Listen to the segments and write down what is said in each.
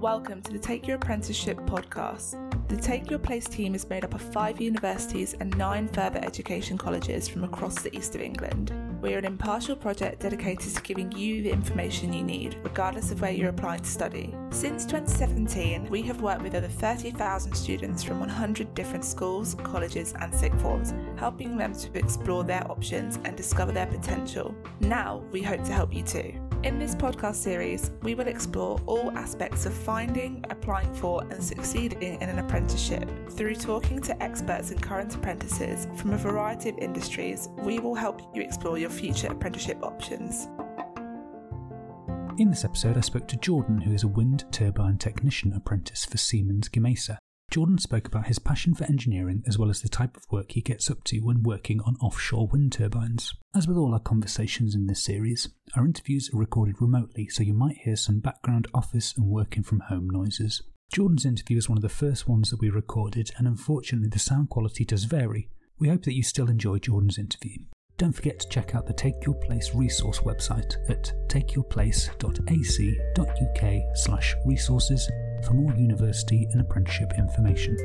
Welcome to the Take Your Apprenticeship podcast. The Take Your Place team is made up of five universities and nine further education colleges from across the east of England. We are an impartial project dedicated to giving you the information you need, regardless of where you're applying to study. Since 2017, we have worked with over 30,000 students from 100 different schools, colleges, and sixth forms, helping them to explore their options and discover their potential. Now, we hope to help you too. In this podcast series, we will explore all aspects of finding, applying for, and succeeding in an apprenticeship. Through talking to experts and current apprentices from a variety of industries, we will help you explore your future apprenticeship options. In this episode, I spoke to Jordan, who is a wind turbine technician apprentice for Siemens Gamesa. Jordan spoke about his passion for engineering as well as the type of work he gets up to when working on offshore wind turbines. As with all our conversations in this series, our interviews are recorded remotely, so you might hear some background office and working from home noises. Jordan's interview is one of the first ones that we recorded, and unfortunately, the sound quality does vary. We hope that you still enjoy Jordan's interview. Don't forget to check out the Take Your Place resource website at takeyourplace.ac.uk slash resources for more university and apprenticeship information.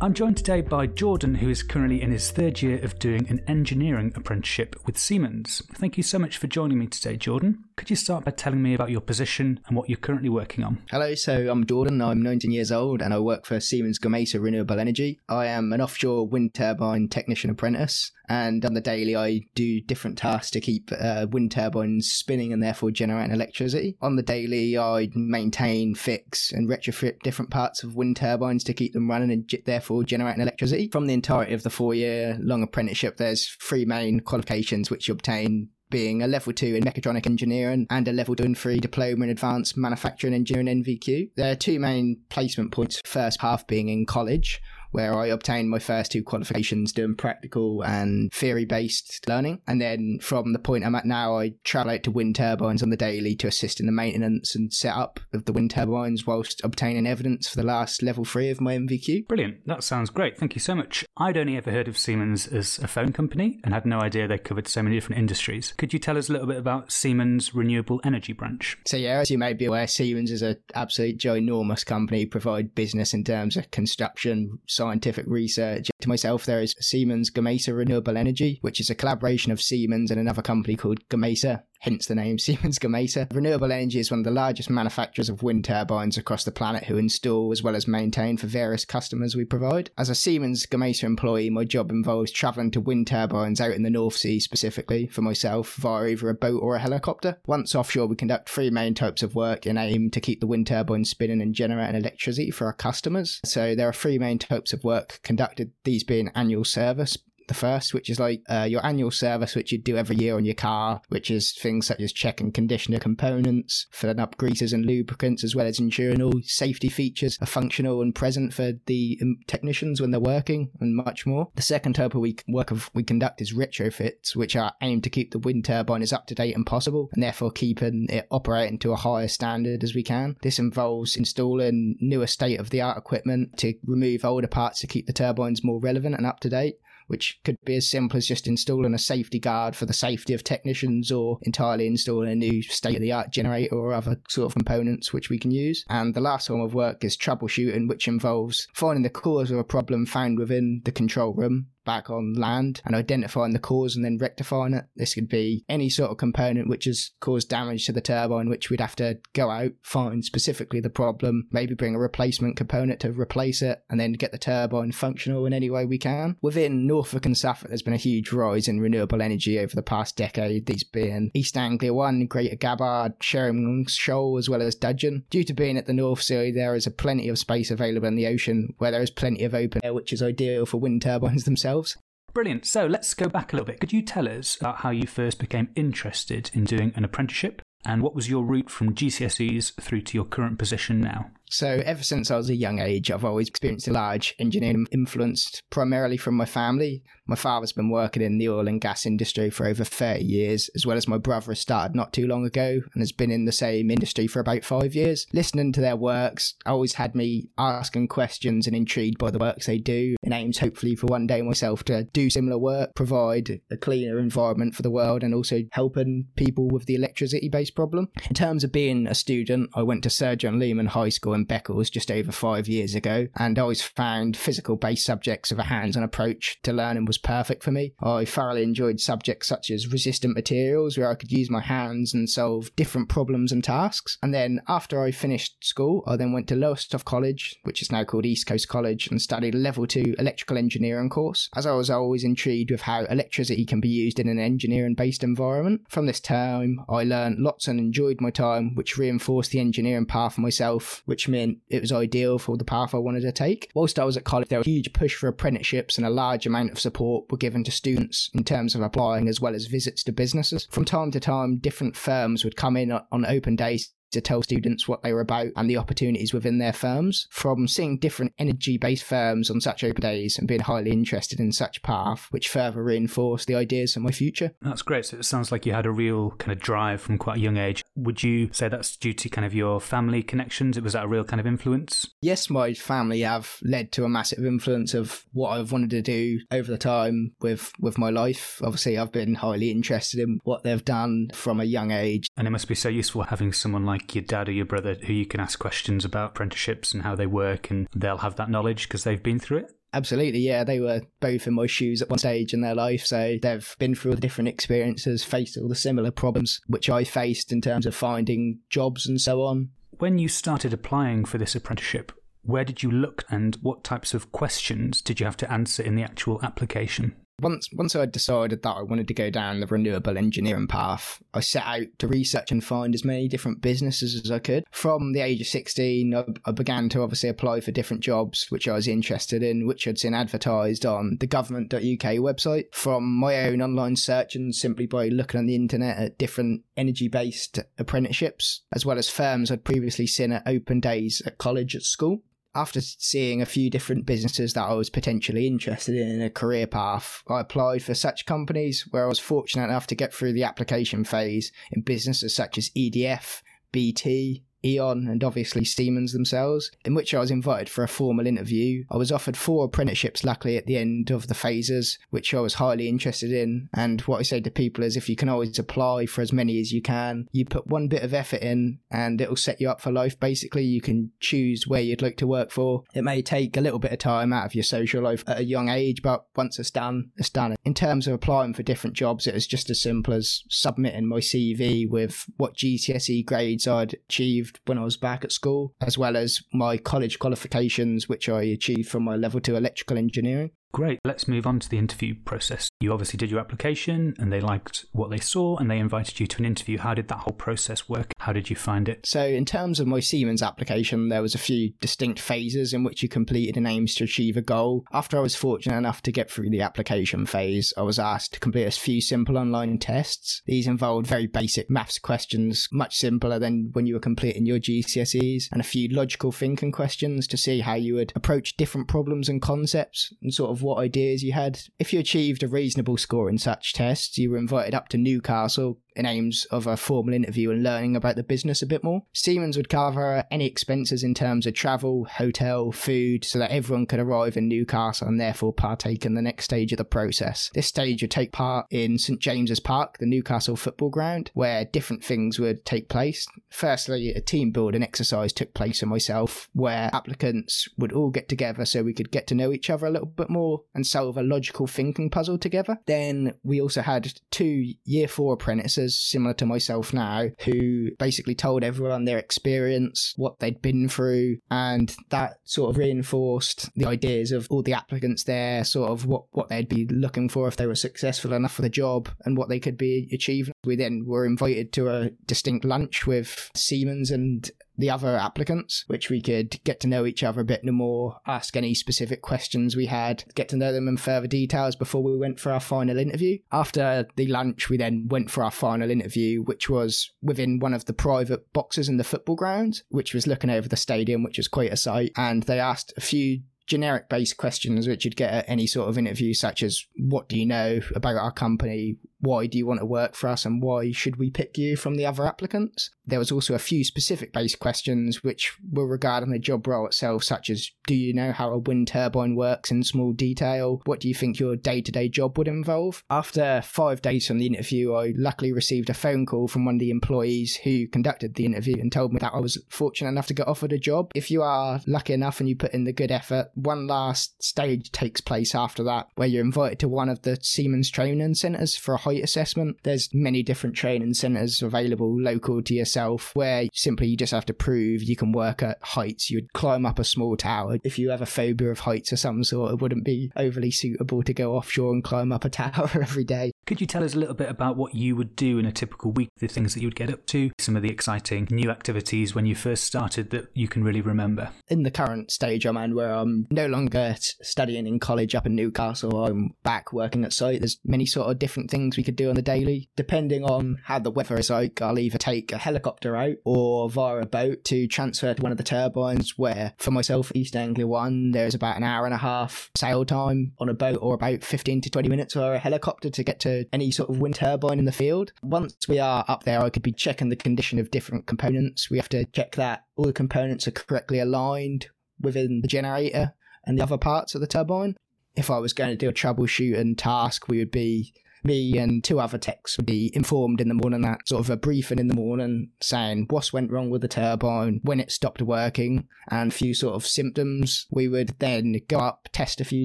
I'm joined today by Jordan, who is currently in his third year of doing an engineering apprenticeship with Siemens. Thank you so much for joining me today, Jordan. Could you start by telling me about your position and what you're currently working on? Hello, so I'm Jordan. I'm 19 years old and I work for Siemens Gamesa Renewable Energy. I am an offshore wind turbine technician apprentice, and on the daily, I do different tasks to keep uh, wind turbines spinning and therefore generating electricity. On the daily, I maintain, fix, and retrofit different parts of wind turbines to keep them running and therefore generating electricity. From the entirety of the four year long apprenticeship, there's three main qualifications which you obtain being a level two in mechatronic engineering and a level two and three diploma in advanced manufacturing engineering NVQ. There are two main placement points. First half being in college, where I obtained my first two qualifications doing practical and theory based learning. And then from the point I'm at now, I travel out to wind turbines on the daily to assist in the maintenance and setup of the wind turbines whilst obtaining evidence for the last level three of my NVQ. Brilliant. That sounds great. Thank you so much. I'd only ever heard of Siemens as a phone company and had no idea they covered so many different industries. Could you tell us a little bit about Siemens Renewable Energy Branch? So, yeah, as you may be aware, Siemens is an absolute ginormous company, provide business in terms of construction, scientific research. To myself, there is Siemens Gamesa Renewable Energy, which is a collaboration of Siemens and another company called Gamesa, hence the name Siemens Gamesa. Renewable Energy is one of the largest manufacturers of wind turbines across the planet who install as well as maintain for various customers we provide. As a Siemens Gamesa employee, my job involves travelling to wind turbines out in the North Sea specifically for myself via either a boat or a helicopter. Once offshore, we conduct three main types of work in aim to keep the wind turbines spinning and generating electricity for our customers. So there are three main types of work conducted, these being annual service, the first, which is like uh, your annual service, which you do every year on your car, which is things such as checking and condition the components, filling up greases and lubricants, as well as ensuring all safety features are functional and present for the um, technicians when they're working, and much more. The second type of work of, we conduct is retrofits, which are aimed to keep the wind turbine as up to date and possible, and therefore keeping it operating to a higher standard as we can. This involves installing newer state of the art equipment to remove older parts to keep the turbines more relevant and up to date which could be as simple as just installing a safety guard for the safety of technicians or entirely installing a new state of the art generator or other sort of components which we can use. And the last form of work is troubleshooting, which involves finding the cause of a problem found within the control room back on land and identifying the cause and then rectifying it. This could be any sort of component which has caused damage to the turbine, which we'd have to go out, find specifically the problem, maybe bring a replacement component to replace it, and then get the turbine functional in any way we can. Within Norfolk and Suffolk, there's been a huge rise in renewable energy over the past decade, these being East Anglia 1, Greater Gabbard, Sheringham Shoal, as well as Dudgeon. Due to being at the North Sea, there is a plenty of space available in the ocean where there is plenty of open air, which is ideal for wind turbines themselves themselves. Brilliant. So let's go back a little bit. Could you tell us about how you first became interested in doing an apprenticeship and what was your route from GCSEs through to your current position now? So, ever since I was a young age, I've always experienced a large engineering influence, primarily from my family. My father's been working in the oil and gas industry for over 30 years, as well as my brother has started not too long ago and has been in the same industry for about five years. Listening to their works always had me asking questions and intrigued by the works they do, and aims hopefully for one day myself to do similar work, provide a cleaner environment for the world, and also helping people with the electricity based problem. In terms of being a student, I went to Sir John Leman High School in Beccles just over five years ago, and I always found physical based subjects with a hands on approach to learning was perfect for me. I thoroughly enjoyed subjects such as resistant materials, where I could use my hands and solve different problems and tasks. And then after I finished school, I then went to Lowestoft College, which is now called East Coast College, and studied a level two electrical engineering course, as I was always intrigued with how electricity can be used in an engineering based environment. From this time, I learned lots and enjoyed my time, which reinforced the engineering path for myself, which meant it was ideal for the path I wanted to take. Whilst I was at college, there was a huge push for apprenticeships and a large amount of support were given to students in terms of applying as well as visits to businesses. From time to time, different firms would come in on open days to tell students what they were about and the opportunities within their firms. From seeing different energy based firms on such open days and being highly interested in such path, which further reinforced the ideas of my future. That's great. So it sounds like you had a real kind of drive from quite a young age. Would you say that's due to kind of your family connections? It was that a real kind of influence? Yes, my family have led to a massive influence of what I've wanted to do over the time with with my life. Obviously, I've been highly interested in what they've done from a young age. And it must be so useful having someone like like your dad or your brother who you can ask questions about apprenticeships and how they work, and they'll have that knowledge because they've been through it? Absolutely, yeah. They were both in my shoes at one stage in their life, so they've been through all the different experiences, faced all the similar problems which I faced in terms of finding jobs and so on. When you started applying for this apprenticeship, where did you look and what types of questions did you have to answer in the actual application? Once once I decided that I wanted to go down the renewable engineering path, I set out to research and find as many different businesses as I could. From the age of 16, I, I began to obviously apply for different jobs which I was interested in, which I'd seen advertised on the government.uk website. From my own online search and simply by looking on the internet at different energy based apprenticeships, as well as firms I'd previously seen at open days at college at school after seeing a few different businesses that I was potentially interested in in a career path, I applied for such companies where I was fortunate enough to get through the application phase in businesses such as EDF, BT, E.ON, and obviously Siemens themselves, in which I was invited for a formal interview. I was offered four apprenticeships, luckily, at the end of the phases, which I was highly interested in. And what I say to people is if you can always apply for as many as you can, you put one bit of effort in and it'll set you up for life. Basically, you can choose where you'd like to work for. It may take a little bit of time out of your social life at a young age, but once it's done, it's done. In terms of applying for different jobs, it was just as simple as submitting my CV with what GCSE grades I'd achieved achieved when I was back at school, as well as my college qualifications, which I achieved from my level two electrical engineering. Great. Let's move on to the interview process. You obviously did your application and they liked what they saw and they invited you to an interview. How did that whole process work? How did you find it? So, in terms of my Siemens application, there was a few distinct phases in which you completed and aims to achieve a goal. After I was fortunate enough to get through the application phase, I was asked to complete a few simple online tests. These involved very basic maths questions, much simpler than when you were completing your GCSEs, and a few logical thinking questions to see how you would approach different problems and concepts and sort of of what ideas you had. If you achieved a reasonable score in such tests, you were invited up to Newcastle in aims of a formal interview and learning about the business a bit more. Siemens would cover any expenses in terms of travel, hotel, food, so that everyone could arrive in Newcastle and therefore partake in the next stage of the process. This stage would take part in St James's Park, the Newcastle football ground, where different things would take place. Firstly, a team building exercise took place for myself, where applicants would all get together so we could get to know each other a little bit more and solve a logical thinking puzzle together. Then we also had two year four apprentices similar to myself now who basically told everyone their experience, what they'd been through, and that sort of reinforced the ideas of all the applicants there, sort of what, what they'd be looking for if they were successful enough for the job and what they could be achieving. We then were invited to a distinct lunch with Siemens and the other applicants, which we could get to know each other a bit more, ask any specific questions we had, get to know them in further details before we went for our final interview. After the lunch, we then went for our final interview, which was within one of the private boxes in the football ground, which was looking over the stadium, which was quite a sight. And they asked a few generic based questions which you'd get at any sort of interview, such as what do you know about our company? Why do you want to work for us? And why should we pick you from the other applicants? There was also a few specific based questions which were regarding the job role itself, such as do you know how a wind turbine works in small detail? What do you think your day to day job would involve? After five days from the interview, I luckily received a phone call from one of the employees who conducted the interview and told me that I was fortunate enough to get offered a job. If you are lucky enough and you put in the good effort, one last stage takes place after that where you're invited to one of the Siemens training centres for a height assessment. There's many different training centres available local to yourself where simply you just have to prove you can work at heights. You'd climb up a small tower. If you have a phobia of heights or some sort, it wouldn't be overly suitable to go offshore and climb up a tower every day. Could you tell us a little bit about what you would do in a typical week, the things that you would get up to, some of the exciting new activities when you first started that you can really remember? In the current stage I'm in, where I'm no longer studying in college up in Newcastle, I'm back working at site. There's many sort of different things we could do on the daily. Depending on how the weather is like, I'll either take a helicopter out or via a boat to transfer to one of the turbines, where for myself, East Anglia 1, there's about an hour and a half sail time on a boat or about 15 to 20 minutes or a helicopter to get to any sort of wind turbine in the field. Once we are up there, I could be checking the condition of different components. We have to check that all the components are correctly aligned within the generator and the other parts of the turbine. If I was going to do a troubleshooting task, we would be me and two other techs would be informed in the morning that sort of a briefing in the morning saying what went wrong with the turbine, when it stopped working, and a few sort of symptoms. We would then go up, test a few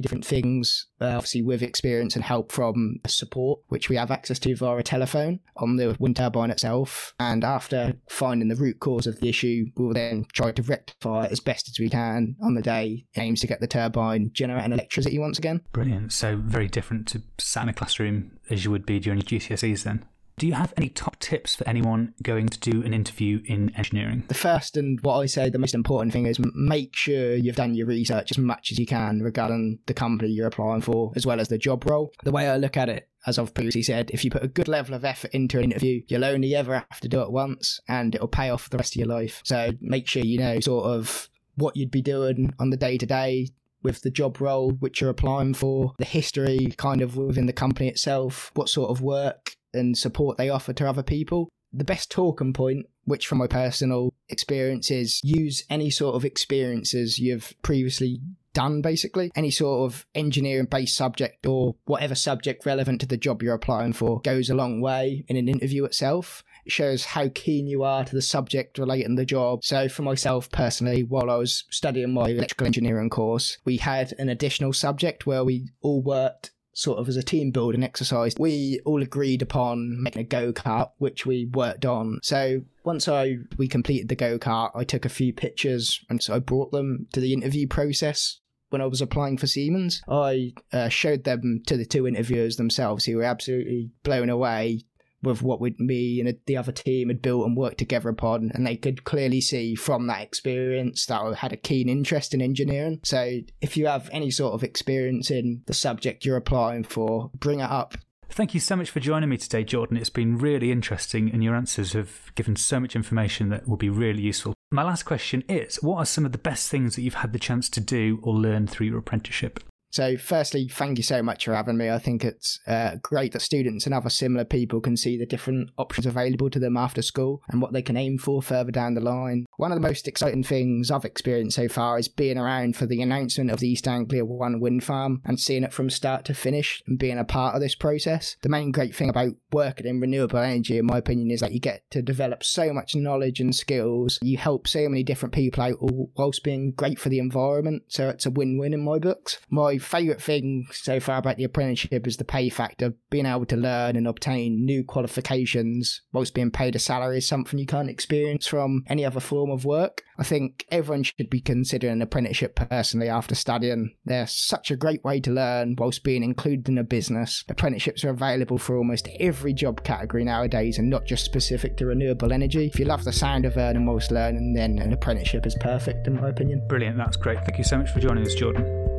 different things, uh, obviously with experience and help from support, which we have access to via a telephone on the wind turbine itself. And after finding the root cause of the issue, we'll then try to rectify it as best as we can on the day. Aims to get the turbine generating electricity once again. Brilliant. So very different to sat in a classroom as you would be during GCSEs then. Do you have any top tips for anyone going to do an interview in engineering? The first and what I say the most important thing is make sure you've done your research as much as you can regarding the company you're applying for, as well as the job role. The way I look at it, as I've previously said, if you put a good level of effort into an interview, you'll only ever have to do it once and it'll pay off the rest of your life. So make sure you know sort of what you'd be doing on the day to day, with the job role which you're applying for, the history kind of within the company itself, what sort of work and support they offer to other people. The best talking point, which from my personal experience is use any sort of experiences you've previously done basically any sort of engineering based subject or whatever subject relevant to the job you're applying for goes a long way in an interview itself shows how keen you are to the subject relating the job. So for myself personally, while I was studying my electrical engineering course, we had an additional subject where we all worked sort of as a team building exercise. We all agreed upon making a go-kart, which we worked on. So once I we completed the go-kart, I took a few pictures and so I brought them to the interview process when I was applying for Siemens. I uh, showed them to the two interviewers themselves who were absolutely blown away with what we, me and the other team had built and worked together upon, and they could clearly see from that experience that I had a keen interest in engineering. So, if you have any sort of experience in the subject you're applying for, bring it up. Thank you so much for joining me today, Jordan. It's been really interesting, and your answers have given so much information that will be really useful. My last question is What are some of the best things that you've had the chance to do or learn through your apprenticeship? So, firstly, thank you so much for having me. I think it's uh, great that students and other similar people can see the different options available to them after school and what they can aim for further down the line. One of the most exciting things I've experienced so far is being around for the announcement of the East Anglia One wind farm and seeing it from start to finish and being a part of this process. The main great thing about working in renewable energy, in my opinion, is that you get to develop so much knowledge and skills. You help so many different people out whilst being great for the environment. So, it's a win win in my books. My favourite thing so far about the apprenticeship is the pay factor. Being able to learn and obtain new qualifications whilst being paid a salary is something you can't experience from any other form of work. I think everyone should be considering an apprenticeship personally after studying. They're such a great way to learn whilst being included in a business. Apprenticeships are available for almost every job category nowadays and not just specific to renewable energy. If you love the sound of earning whilst learning, then an apprenticeship is perfect in my opinion. Brilliant, that's great. Thank you so much for joining us, Jordan.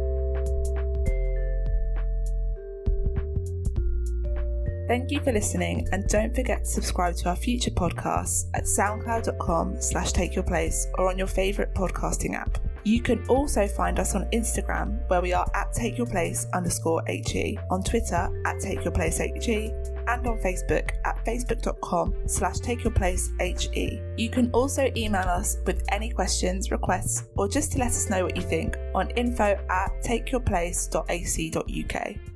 Thank you for listening and don't forget to subscribe to our future podcasts at soundcloud.com slash take your place or on your favourite podcasting app. You can also find us on Instagram where we are at take your place underscore HE, on Twitter at take your place HE, and on Facebook at facebook.com slash take your place HE. You can also email us with any questions, requests, or just to let us know what you think on info at takeyourplace.ac.uk.